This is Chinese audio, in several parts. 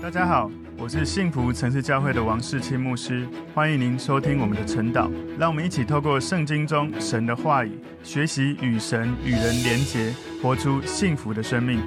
大家好，我是幸福城市教会的王世清牧师，欢迎您收听我们的晨祷。让我们一起透过圣经中神的话语，学习与神与人连结，活出幸福的生命。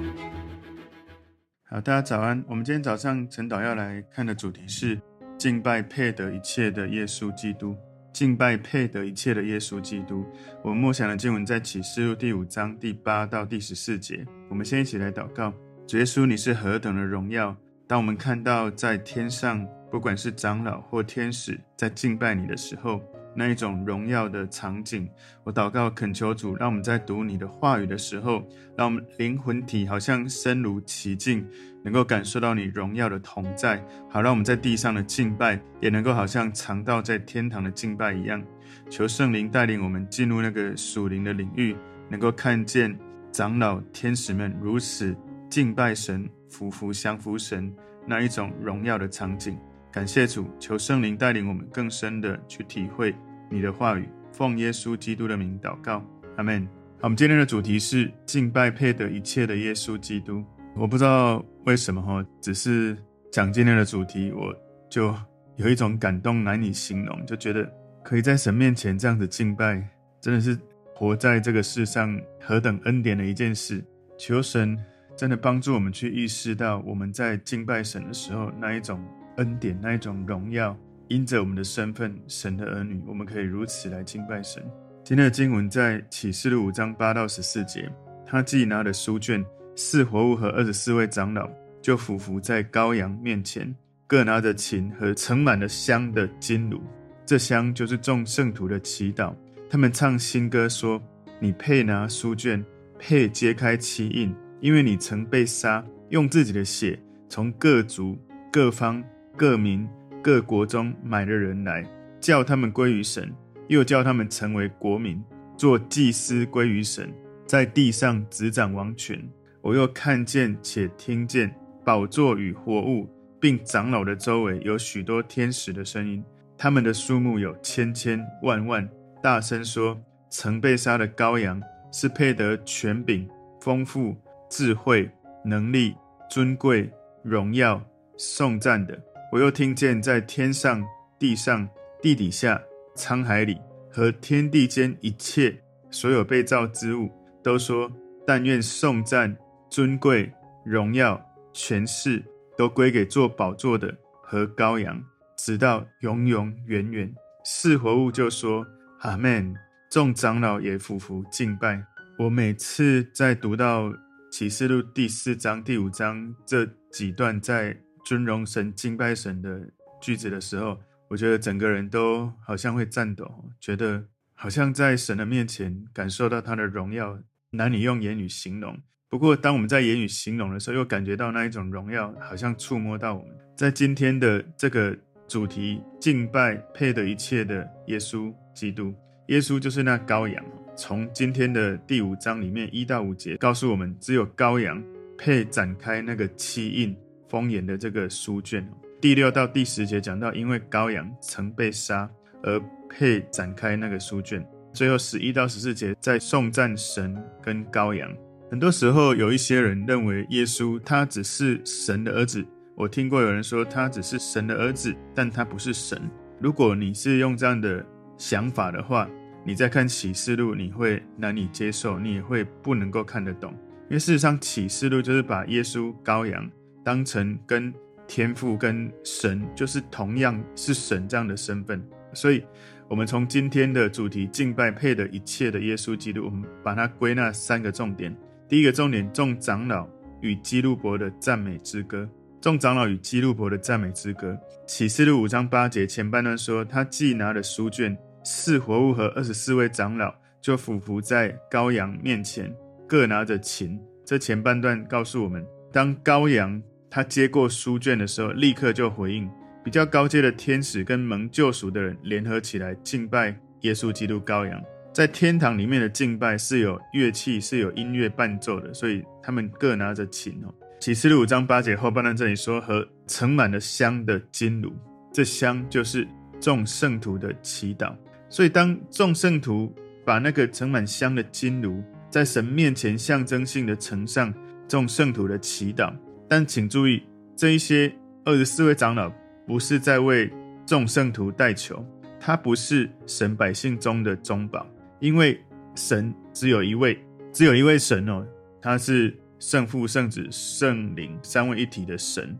好，大家早安。我们今天早上晨祷要来看的主题是敬拜配得一切的耶稣基督。敬拜配得一切的耶稣基督。我们默想的经文在启示录第五章第八到第十四节。我们先一起来祷告：主耶稣，你是何等的荣耀！当我们看到在天上，不管是长老或天使，在敬拜你的时候，那一种荣耀的场景，我祷告恳求主，让我们在读你的话语的时候，让我们灵魂体好像身如其境，能够感受到你荣耀的同在，好让我们在地上的敬拜，也能够好像尝到在天堂的敬拜一样。求圣灵带领我们进入那个属灵的领域，能够看见长老天使们如此敬拜神。俯伏降服神那一种荣耀的场景，感谢主，求圣灵带领我们更深的去体会你的话语。奉耶稣基督的名祷告，阿门。好，我们今天的主题是敬拜配得一切的耶稣基督。我不知道为什么哈，只是讲今天的主题，我就有一种感动难以形容，就觉得可以在神面前这样子敬拜，真的是活在这个世上何等恩典的一件事。求神。真的帮助我们去意识到，我们在敬拜神的时候，那一种恩典，那一种荣耀，因着我们的身份，神的儿女，我们可以如此来敬拜神。今天的经文在启示录五章八到十四节，他既拿了书卷，四活物和二十四位长老就俯伏在羔羊面前，各拿着琴和盛满了香的金炉，这香就是众圣徒的祈祷。他们唱新歌说：“你配拿书卷，配揭开七印。”因为你曾被杀，用自己的血从各族、各方、各民、各国中买了人来，叫他们归于神，又叫他们成为国民，做祭司归于神，在地上执掌王权。我又看见且听见宝座与活物，并长老的周围有许多天使的声音，他们的数目有千千万万，大声说：曾被杀的羔羊是配得权柄、丰富。智慧、能力、尊贵、荣耀、颂赞的，我又听见在天上、地上、地底下、沧海里和天地间一切所有被造之物，都说：但愿颂赞、尊贵、荣耀、权势都归给坐宝座的和羔羊，直到永永远远。四活物就说：阿门。众长老也俯伏敬拜。我每次在读到。启示录第四章、第五章这几段在尊荣神、敬拜神的句子的时候，我觉得整个人都好像会颤抖，觉得好像在神的面前感受到他的荣耀，难以用言语形容。不过，当我们在言语形容的时候，又感觉到那一种荣耀好像触摸到我们。在今天的这个主题，敬拜配得一切的耶稣基督，耶稣就是那羔羊。从今天的第五章里面一到五节告诉我们，只有羔羊配展开那个七印封严的这个书卷。第六到第十节讲到，因为羔羊曾被杀而配展开那个书卷。最后十一到十四节在颂赞神跟羔羊。很多时候有一些人认为耶稣他只是神的儿子。我听过有人说他只是神的儿子，但他不是神。如果你是用这样的想法的话，你在看启示录，你会难以接受，你也会不能够看得懂，因为事实上启示录就是把耶稣羔羊当成跟天父跟神就是同样是神这样的身份，所以我们从今天的主题敬拜配的一切的耶稣基督，我们把它归纳三个重点。第一个重点，众长老与基路伯的赞美之歌。众长老与基路伯的赞美之歌。启示录五章八节前半段说，他既拿了书卷。四活物和二十四位长老就俯伏在羔羊面前，各拿着琴。这前半段告诉我们，当羔羊他接过书卷的时候，立刻就回应。比较高阶的天使跟蒙救赎的人联合起来敬拜耶稣基督羔羊。在天堂里面的敬拜是有乐器，是有音乐伴奏的，所以他们各拿着琴哦。启示录五章八节后半段这里说，和盛满了香的金炉，这香就是众圣徒的祈祷。所以，当众圣徒把那个盛满香的金炉在神面前象征性的呈上众圣徒的祈祷，但请注意，这一些二十四位长老不是在为众圣徒代求，他不是神百姓中的中保，因为神只有一位，只有一位神哦，他是圣父、圣子、圣灵三位一体的神，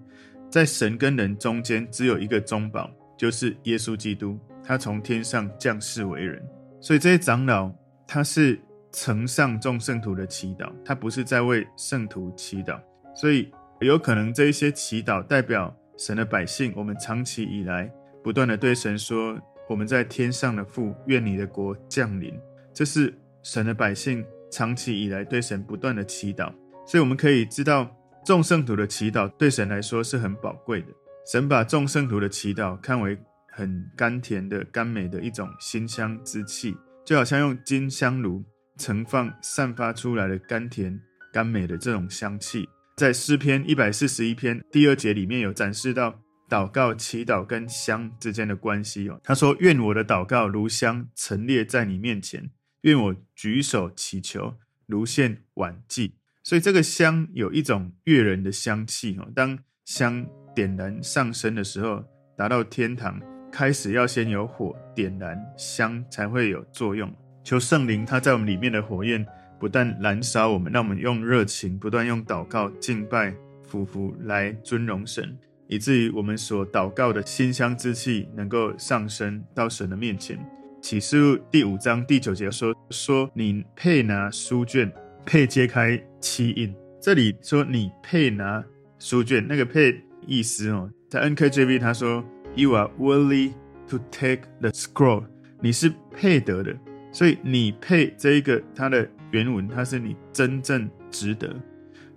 在神跟人中间只有一个中保，就是耶稣基督，他从天上降世为人，所以这些长老他是承上众圣徒的祈祷，他不是在为圣徒祈祷，所以有可能这一些祈祷代表神的百姓，我们长期以来不断的对神说：“我们在天上的父，愿你的国降临。”这是神的百姓长期以来对神不断的祈祷，所以我们可以知道，众圣徒的祈祷对神来说是很宝贵的。神把众圣徒的祈祷看为很甘甜的、甘美的一种馨香之气，就好像用金香炉盛放散发出来的甘甜、甘美的这种香气。在诗篇一百四十一篇第二节里面有展示到祷告、祈祷跟香之间的关系哦。他说：“愿我的祷告如香陈列在你面前。”愿我举手祈求，如献晚祭。所以这个香有一种悦人的香气哦。当香点燃上升的时候，达到天堂，开始要先有火点燃香才会有作用。求圣灵他在我们里面的火焰不但燃烧我们，让我们用热情不断用祷告敬拜俯伏来尊荣神，以至于我们所祷告的馨香之气能够上升到神的面前。启示录第五章第九节说：“说你配拿书卷，配揭开七印。”这里说你配拿书卷，那个配意思哦，在 NKJV 他说：“You are worthy to take the scroll。”你是配得的，所以你配这一个它的原文，它是你真正值得。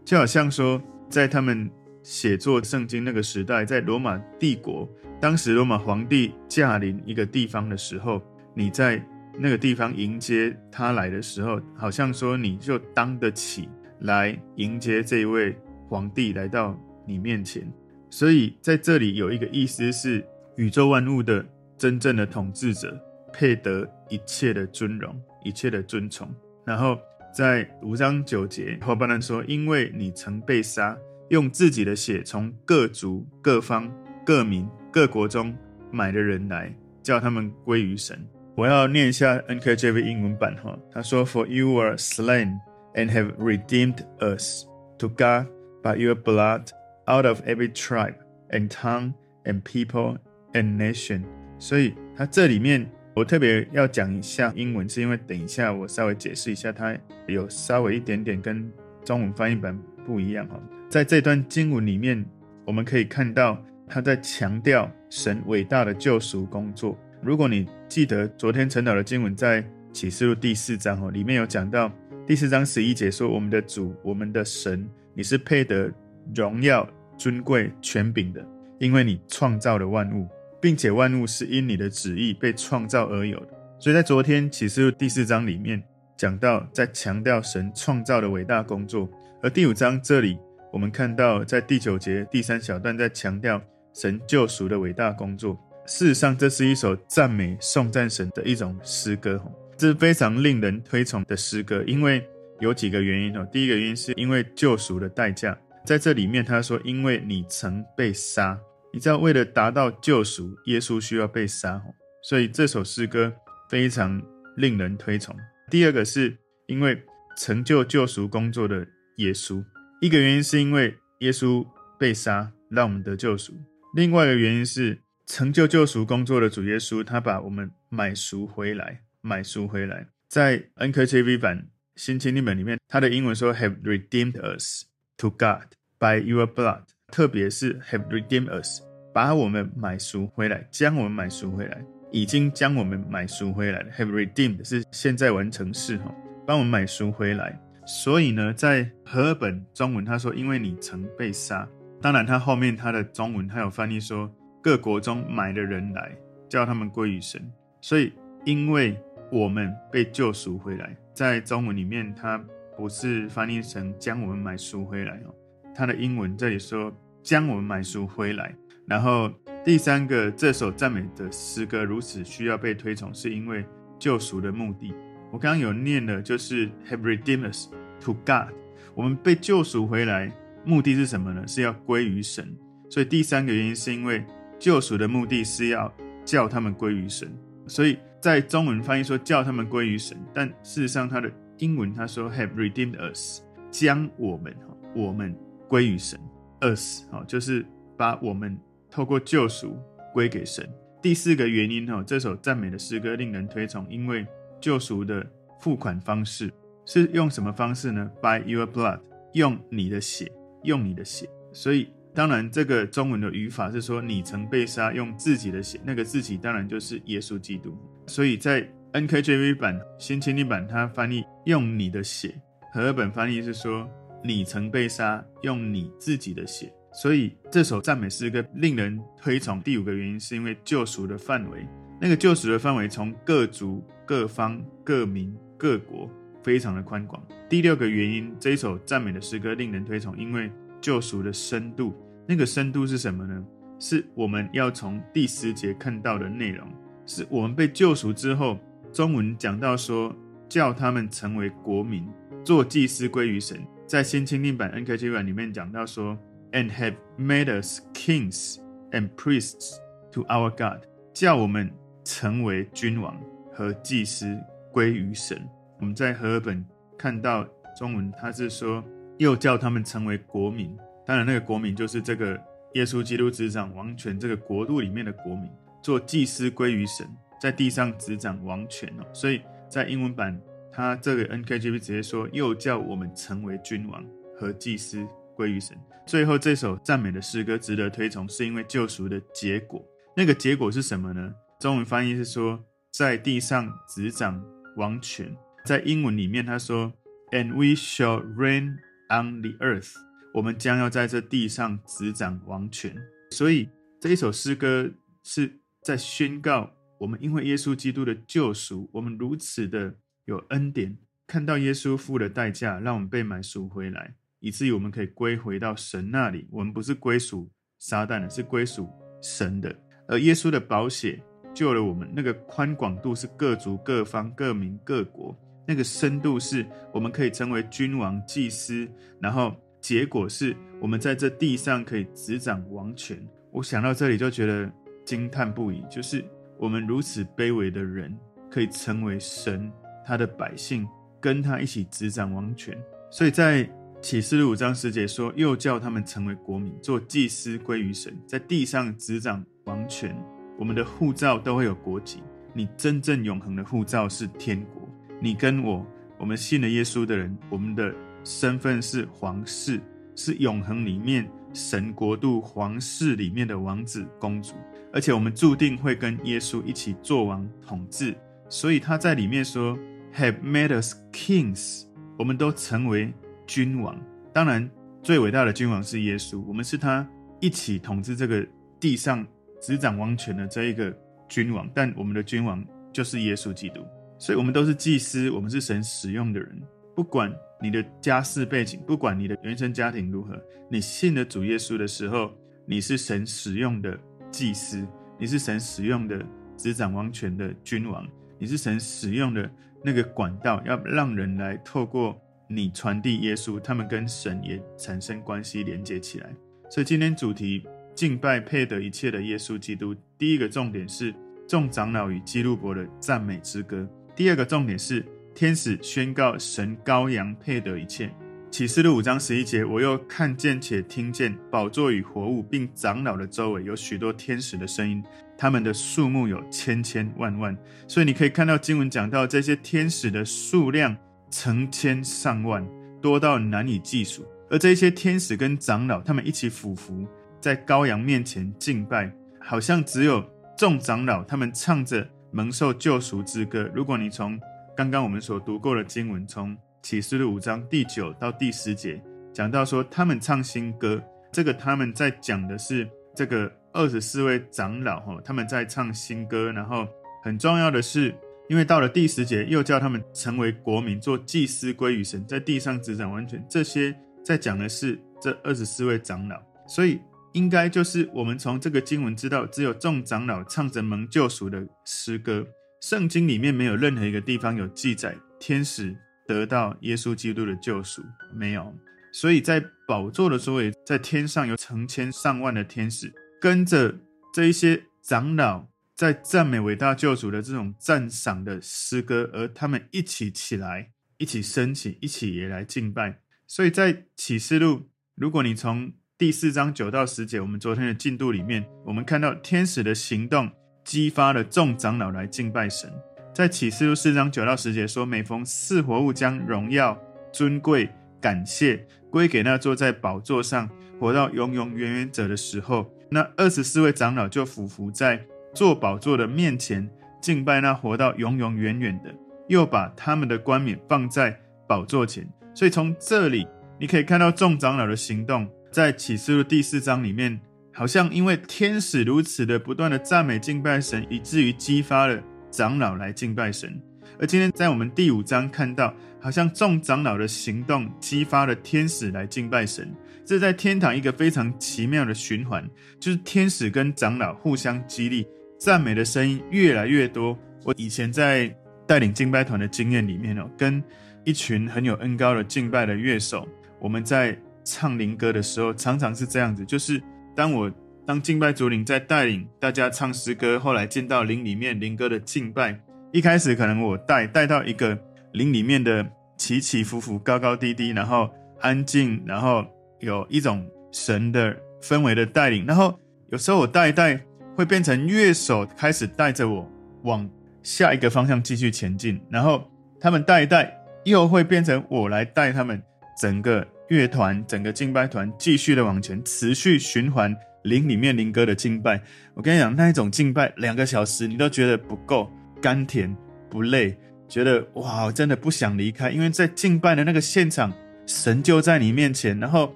就好像说，在他们写作圣经那个时代，在罗马帝国，当时罗马皇帝驾临一个地方的时候。你在那个地方迎接他来的时候，好像说你就当得起来迎接这一位皇帝来到你面前。所以在这里有一个意思是，宇宙万物的真正的统治者配得一切的尊荣、一切的尊崇。然后在五章九节后半段说：“因为你曾被杀，用自己的血从各族、各方、各民、各国中买的人来，叫他们归于神。”我要念一下 NKJV 英文版哈，他说：“For you were slain and have redeemed us to God by your blood out of every tribe and tongue and people and nation。”所以它这里面我特别要讲一下英文，是因为等一下我稍微解释一下，它有稍微一点点跟中文翻译版不一样哈。在这段经文里面，我们可以看到他在强调神伟大的救赎工作。如果你记得昨天陈导的经文，在启示录第四章哦，里面有讲到第四章十一节说：“我们的主，我们的神，你是配得荣耀、尊贵、权柄的，因为你创造了万物，并且万物是因你的旨意被创造而有的。”所以在昨天启示录第四章里面讲到，在强调神创造的伟大工作，而第五章这里我们看到在第九节第三小段在强调神救赎的伟大工作。事实上，这是一首赞美、颂赞神的一种诗歌，这是非常令人推崇的诗歌。因为有几个原因哦。第一个原因是因为救赎的代价，在这里面他说：“因为你曾被杀，你知道，为了达到救赎，耶稣需要被杀，所以这首诗歌非常令人推崇。”第二个是因为成就救赎工作的耶稣，一个原因是因为耶稣被杀，让我们得救赎；另外一个原因是。成就救赎工作的主耶稣，他把我们买赎回来，买赎回来。在 NKJV 版新清订本里面，他的英文说 “have redeemed us to God by your blood”，特别是 “have redeemed us”，把我们买赎回来，将我们买赎回来，已经将我们买赎回来了。have redeemed 是现在完成式哈，帮我们买赎回来。所以呢，在和本中文他说：“因为你曾被杀。”当然，他后面他的中文他有翻译说。各国中买的人来，叫他们归于神。所以，因为我们被救赎回来，在中文里面，它不是翻译成将我们买赎回来哦。它的英文这里说将我们买赎回来。然后第三个，这首赞美的诗歌如此需要被推崇，是因为救赎的目的。我刚刚有念的，就是 have redeemed us to God。我们被救赎回来，目的是什么呢？是要归于神。所以第三个原因是因为救赎的目的是要叫他们归于神。所以在中文翻译说叫他们归于神，但事实上它的英文他说 have redeemed us，将我们我们归于神，us 哦就是把我们透过救赎归给神。第四个原因哈，这首赞美的诗歌令人推崇，因为救赎的付款方式是用什么方式呢？By your blood，用你的血，用你的血。所以当然这个中文的语法是说你曾被杀，用自己的血，那个自己当然就是耶稣基督。所以在 NKJV 版新千年版，它翻译用你的血；和合本翻译是说你曾被杀，用你自己的血。所以这首赞美诗歌令人推崇。第五个原因是因为救赎的范围，那个救赎的范围从各族、各方、各民、各国，非常的宽广。第六个原因，这一首赞美的诗歌令人推崇，因为救赎的深度。那个深度是什么呢？是我们要从第十节看到的内容，是我们被救赎之后，中文讲到说，叫他们成为国民，做祭司归于神。在新钦定版 NKJV 版里面讲到说。And have made us kings and priests to our God，叫我们成为君王和祭司归于神。我们在和合本看到中文，他是说又叫他们成为国民。当然，那个国民就是这个耶稣基督执掌王权这个国度里面的国民，做祭司归于神，在地上执掌王权哦。所以在英文版，他这个 NKJV 直接说又叫我们成为君王和祭司。归于神。最后这首赞美的诗歌值得推崇，是因为救赎的结果。那个结果是什么呢？中文翻译是说，在地上执掌王权。在英文里面他说，And we shall reign on the earth。我们将要在这地上执掌王权。所以这一首诗歌是在宣告，我们因为耶稣基督的救赎，我们如此的有恩典，看到耶稣付的代价，让我们被买赎回来。以至于我们可以归回到神那里，我们不是归属撒旦的，是归属神的。而耶稣的宝血救了我们，那个宽广度是各族、各方、各民、各国；那个深度是我们可以成为君王、祭司，然后结果是我们在这地上可以执掌王权。我想到这里就觉得惊叹不已，就是我们如此卑微的人，可以成为神他的百姓，跟他一起执掌王权。所以在启示录五章十节说：“又叫他们成为国民，做祭司归于神，在地上执掌王权。我们的护照都会有国籍。你真正永恒的护照是天国。你跟我，我们信了耶稣的人，我们的身份是皇室，是永恒里面神国度皇室里面的王子公主。而且我们注定会跟耶稣一起做王统治。所以他在里面说：‘Have made us kings。’我们都成为。”君王，当然最伟大的君王是耶稣，我们是他一起统治这个地上执掌王权的这一个君王，但我们的君王就是耶稣基督，所以我们都是祭司，我们是神使用的人。不管你的家世背景，不管你的原生家庭如何，你信了主耶稣的时候，你是神使用的祭司，你是神使用的执掌王权的君王，你是神使用的那个管道，要让人来透过。你传递耶稣，他们跟神也产生关系，连接起来。所以今天主题敬拜配得一切的耶稣基督。第一个重点是众长老与基路伯的赞美之歌。第二个重点是天使宣告神羔羊配得一切。启示录五章十一节，我又看见且听见宝座与活物，并长老的周围有许多天使的声音，他们的数目有千千万万。所以你可以看到经文讲到这些天使的数量。成千上万，多到难以计数。而这些天使跟长老，他们一起俯伏在羔羊面前敬拜，好像只有众长老他们唱着蒙受救赎之歌。如果你从刚刚我们所读过的经文，从启示录五章第九到第十节讲到说，他们唱新歌，这个他们在讲的是这个二十四位长老哈，他们在唱新歌。然后很重要的是。因为到了第十节，又叫他们成为国民，做祭司归于神，在地上执掌完全。这些在讲的是这二十四位长老，所以应该就是我们从这个经文知道，只有众长老唱着蒙救赎的诗歌。圣经里面没有任何一个地方有记载天使得到耶稣基督的救赎，没有。所以在宝座的周围，在天上有成千上万的天使跟着这一些长老，在赞美伟大救主的这种赞赏的诗歌，而他们一起起来，一起升起，一起也来敬拜。所以在启示录，如果你从第四章九到十节，我们昨天的进度里面，我们看到天使的行动激发了众长老来敬拜神。在启示录四章九到十节说，每逢四活物将荣耀、尊贵、感谢归给那坐在宝座上、活到永永远远者的时候，那二十四位长老就俯伏在。坐宝座的面前敬拜那活到永永远远的，又把他们的冠冕放在宝座前。所以从这里你可以看到众长老的行动，在启示录第四章里面，好像因为天使如此的不断的赞美敬拜神，以至于激发了长老来敬拜神。而今天在我们第五章看到，好像众长老的行动激发了天使来敬拜神。这在天堂一个非常奇妙的循环，就是天使跟长老互相激励。赞美的声音越来越多。我以前在带领敬拜团的经验里面哦，跟一群很有恩膏的敬拜的乐手，我们在唱灵歌的时候，常常是这样子。就是当我当敬拜主领在带领大家唱诗歌，后来进到林里面林歌的敬拜，一开始可能我带带到一个林里面的起起伏伏、高高低低，然后安静，然后有一种神的氛围的带领，然后有时候我带一带。会变成乐手开始带着我往下一个方向继续前进，然后他们带一带，又会变成我来带他们，整个乐团、整个敬拜团继续的往前，持续循环灵里面灵歌的敬拜。我跟你讲，那一种敬拜两个小时，你都觉得不够甘甜不累，觉得哇，真的不想离开，因为在敬拜的那个现场，神就在你面前，然后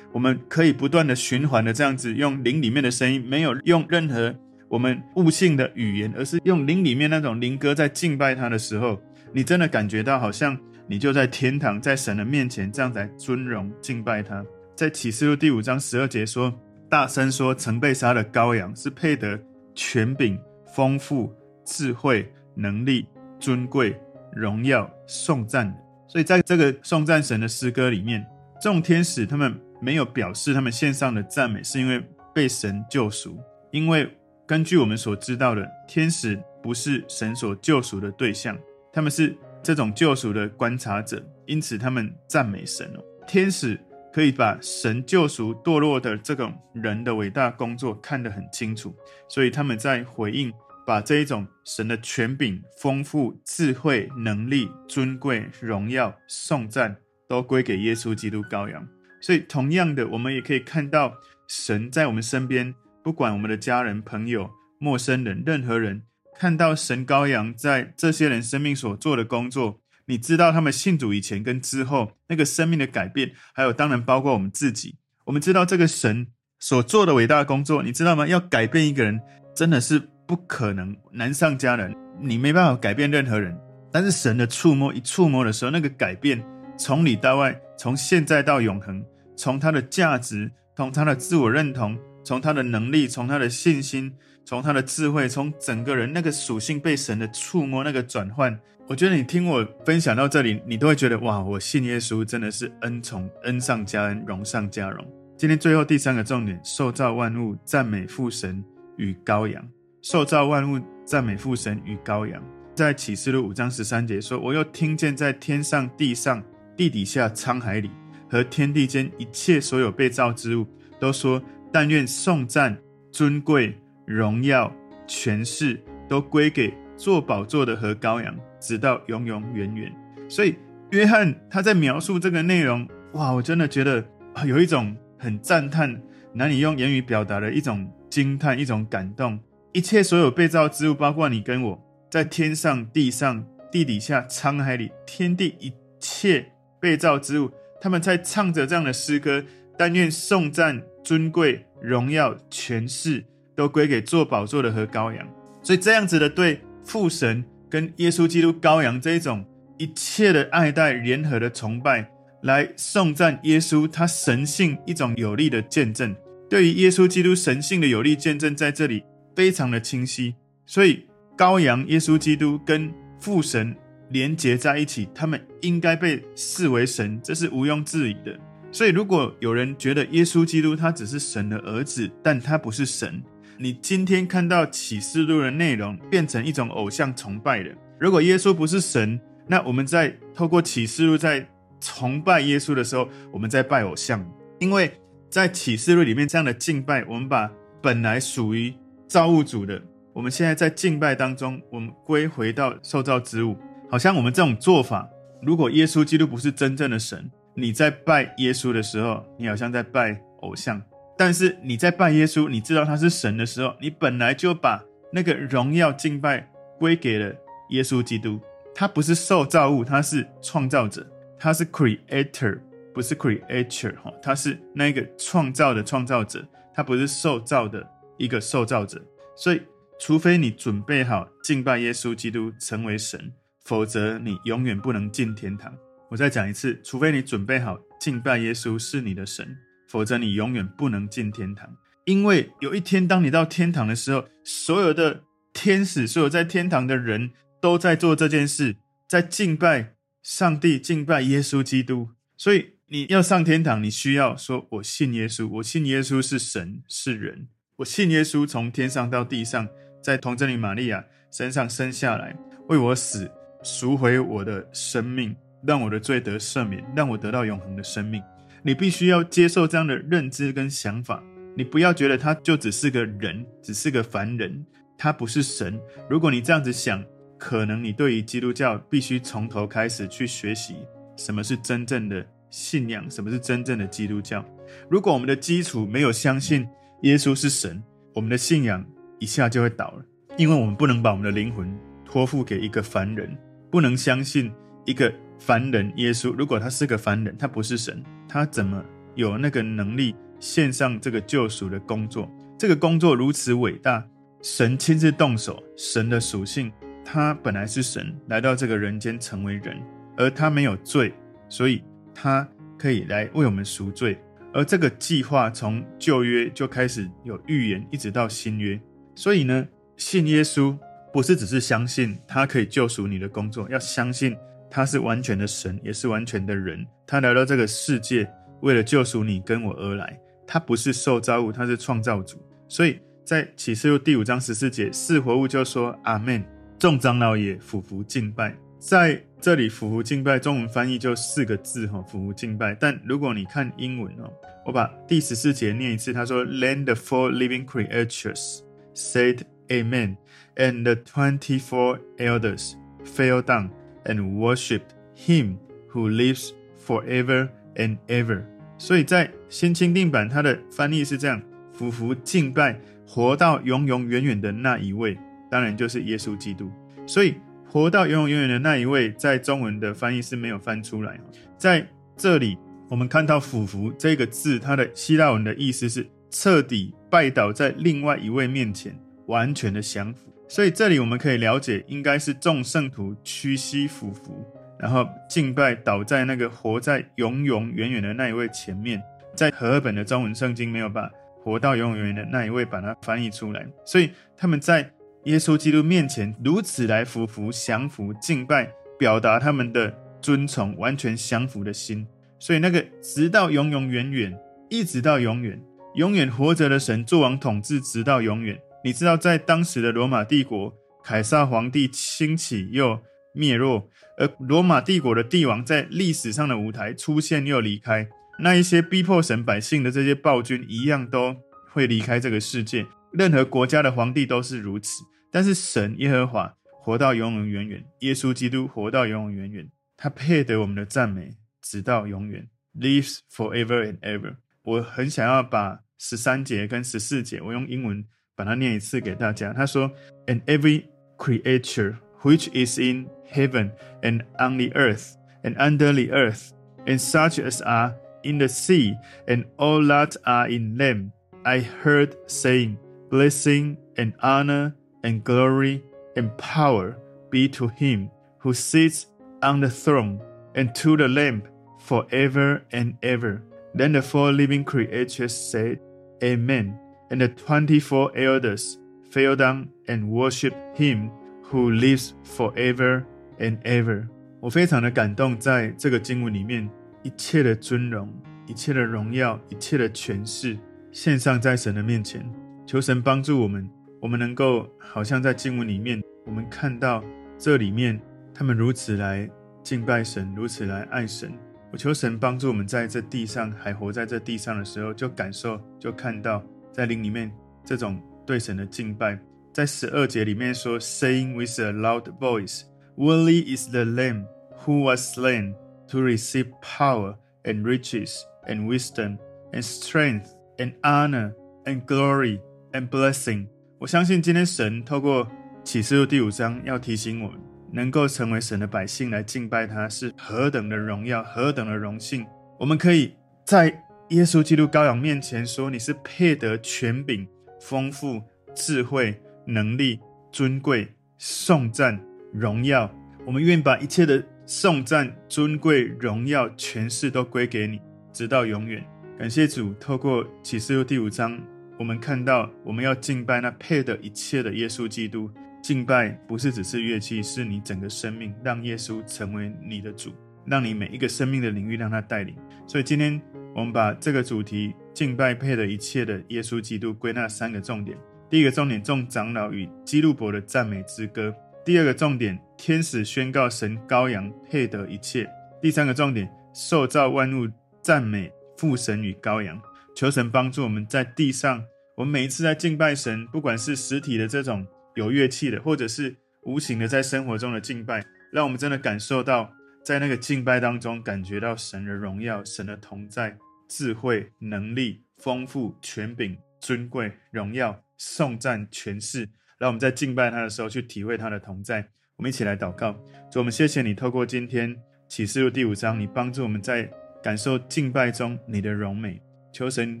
我们可以不断的循环的这样子，用灵里面的声音，没有用任何。我们悟性的语言，而是用灵里面那种灵歌在敬拜他的时候，你真的感觉到好像你就在天堂，在神的面前这样在尊荣敬拜他。在启示录第五章十二节说：“大声说，曾被杀的羔羊是配得权柄、丰富、智慧、能力、尊贵、荣耀、颂赞的。”所以在这个颂赞神的诗歌里面，众天使他们没有表示他们献上的赞美是因为被神救赎，因为。根据我们所知道的，天使不是神所救赎的对象，他们是这种救赎的观察者，因此他们赞美神哦。天使可以把神救赎堕落的这种人的伟大工作看得很清楚，所以他们在回应，把这一种神的权柄、丰富、智慧、能力、尊贵、荣耀、颂赞，都归给耶稣基督羔羊。所以，同样的，我们也可以看到神在我们身边。不管我们的家人、朋友、陌生人，任何人看到神羔羊在这些人生命所做的工作，你知道他们信主以前跟之后那个生命的改变，还有当然包括我们自己。我们知道这个神所做的伟大的工作，你知道吗？要改变一个人真的是不可能，难上加难。你没办法改变任何人，但是神的触摸一触摸的时候，那个改变从里到外，从现在到永恒，从他的价值，从他的自我认同。从他的能力，从他的信心，从他的智慧，从整个人那个属性被神的触摸，那个转换，我觉得你听我分享到这里，你都会觉得哇，我信耶稣真的是恩宠，恩上加恩，荣上加荣。今天最后第三个重点，受造万物赞美父神与羔羊。受造万物赞美父神与羔羊，在启示录五章十三节说：“我又听见在天上、地上、地底下、沧海里和天地间一切所有被造之物，都说。”但愿颂赞、尊贵、荣耀、权势都归给坐宝座的和羔羊，直到永永远远。所以，约翰他在描述这个内容，哇，我真的觉得有一种很赞叹、难以用言语表达的一种惊叹、一种感动。一切所有被造之物，包括你跟我，在天上、地上、地底下、沧海里，天地一切被造之物，他们在唱着这样的诗歌。但愿颂赞、尊贵、荣耀、权势都归给坐宝座的和羔羊。所以这样子的对父神跟耶稣基督羔羊这一种一切的爱戴、联合的崇拜，来颂赞耶稣他神性一种有力的见证。对于耶稣基督神性的有力见证，在这里非常的清晰。所以羔羊耶稣基督跟父神连结在一起，他们应该被视为神，这是毋庸置疑的。所以，如果有人觉得耶稣基督他只是神的儿子，但他不是神，你今天看到启示录的内容变成一种偶像崇拜了。如果耶稣不是神，那我们在透过启示录在崇拜耶稣的时候，我们在拜偶像。因为在启示录里面这样的敬拜，我们把本来属于造物主的，我们现在在敬拜当中，我们归回到受造之物，好像我们这种做法，如果耶稣基督不是真正的神。你在拜耶稣的时候，你好像在拜偶像；但是你在拜耶稣，你知道他是神的时候，你本来就把那个荣耀敬拜归给了耶稣基督。他不是受造物，他是创造者，他是 creator，不是 creature 哈，他是那个创造的创造者，他不是受造的一个受造者。所以，除非你准备好敬拜耶稣基督成为神，否则你永远不能进天堂。我再讲一次，除非你准备好敬拜耶稣是你的神，否则你永远不能进天堂。因为有一天，当你到天堂的时候，所有的天使、所有在天堂的人都在做这件事，在敬拜上帝、敬拜耶稣基督。所以你要上天堂，你需要说：“我信耶稣，我信耶稣是神是人，我信耶稣从天上到地上，在童贞女玛利亚身上生下来，为我死，赎回我的生命。”让我的罪得赦免，让我得到永恒的生命。你必须要接受这样的认知跟想法。你不要觉得他就只是个人，只是个凡人，他不是神。如果你这样子想，可能你对于基督教必须从头开始去学习什么是真正的信仰，什么是真正的基督教。如果我们的基础没有相信耶稣是神，我们的信仰一下就会倒了，因为我们不能把我们的灵魂托付给一个凡人，不能相信一个。凡人耶稣，如果他是个凡人，他不是神，他怎么有那个能力献上这个救赎的工作？这个工作如此伟大，神亲自动手，神的属性，他本来是神，来到这个人间成为人，而他没有罪，所以他可以来为我们赎罪。而这个计划从旧约就开始有预言，一直到新约。所以呢，信耶稣不是只是相信他可以救赎你的工作，要相信。他是完全的神，也是完全的人。他来到这个世界，为了救赎你跟我而来。他不是受造物，他是创造主。所以在启示录第五章十四节，四活物就说：“阿门。”众长老也俯伏敬拜。在这里，俯伏敬拜，中文翻译就四个字哈，俯伏敬拜。但如果你看英文哦，我把第十四节念一次，他说：“Let the four living creatures said Amen, and the twenty-four elders fell down。” And worshipped him who lives forever and ever。所以在新钦定版，它的翻译是这样：俯伏敬拜活到永永远远的那一位，当然就是耶稣基督。所以活到永永远远的那一位，在中文的翻译是没有翻出来。在这里，我们看到“俯伏”这个字，它的希腊文的意思是彻底拜倒在另外一位面前，完全的降服。所以这里我们可以了解，应该是众圣徒屈膝俯伏，然后敬拜倒在那个活在永永远远的那一位前面。在和合本的中文圣经没有把活到永永远远的那一位把它翻译出来，所以他们在耶稣基督面前如此来俯伏、降服、敬拜，表达他们的尊崇、完全降服的心。所以那个直到永永远远，一直到永远，永远活着的神做王统治，直到永远。你知道，在当时的罗马帝国，凯撒皇帝兴起又灭落，而罗马帝国的帝王在历史上的舞台出现又离开，那一些逼迫神百姓的这些暴君一样都会离开这个世界。任何国家的皇帝都是如此，但是神耶和华活到永永远远，耶稣基督活到永永远远，他配得我们的赞美，直到永远，lives forever and ever。我很想要把十三节跟十四节，我用英文。把它念一次给大家。他说：“And every creature which is in heaven and on the earth and under the earth, and such as are in the sea, and all that are in them, I heard saying, Blessing and honor and glory and power be to him who sits on the throne and to the Lamb forever and ever. Then the four living creatures said, Amen. And the twenty-four elders fell down and worshiped him who lives forever and ever。我非常的感动，在这个经文里面，一切的尊荣、一切的荣耀、一切的权势献上在神的面前，求神帮助我们，我们能够好像在经文里面，我们看到这里面他们如此来敬拜神，如此来爱神。我求神帮助我们在这地上还活在这地上的时候，就感受、就看到在灵里面这种对神的敬拜。在十二节里面说，saying with a loud voice, Worthy is the Lamb who was slain to receive power and riches and wisdom and strength and honor and glory and blessing。我相信今天神透过启示录第五章要提醒我们，能够成为神的百姓来敬拜他是何等的荣耀，何等的荣幸。我们可以在耶稣基督羔羊面前说，你是配得权柄、丰富、智慧。能力、尊贵、颂赞、荣耀，我们愿把一切的颂赞、尊贵、荣耀、权势都归给你，直到永远。感谢主，透过启示录第五章，我们看到我们要敬拜那配得一切的耶稣基督。敬拜不是只是乐器，是你整个生命，让耶稣成为你的主，让你每一个生命的领域让他带领。所以今天我们把这个主题敬拜配得一切的耶稣基督归纳三个重点。第一个重点，众长老与基路伯的赞美之歌；第二个重点，天使宣告神羔羊配得一切；第三个重点，受造万物赞美父神与羔羊。求神帮助我们在地上，我们每一次在敬拜神，不管是实体的这种有乐器的，或者是无形的在生活中的敬拜，让我们真的感受到在那个敬拜当中，感觉到神的荣耀、神的同在、智慧、能力、丰富、权柄、尊贵、荣耀。颂赞权势，让我们在敬拜他的时候去体会他的同在。我们一起来祷告，主，我们谢谢你，透过今天启示录第五章，你帮助我们在感受敬拜中你的荣美。求神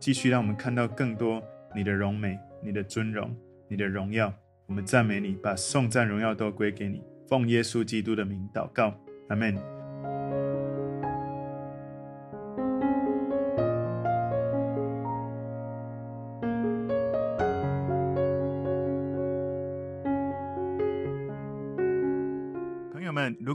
继续让我们看到更多你的荣美、你的尊荣、你的荣耀。我们赞美你，把颂赞荣耀都归给你。奉耶稣基督的名祷告，阿门。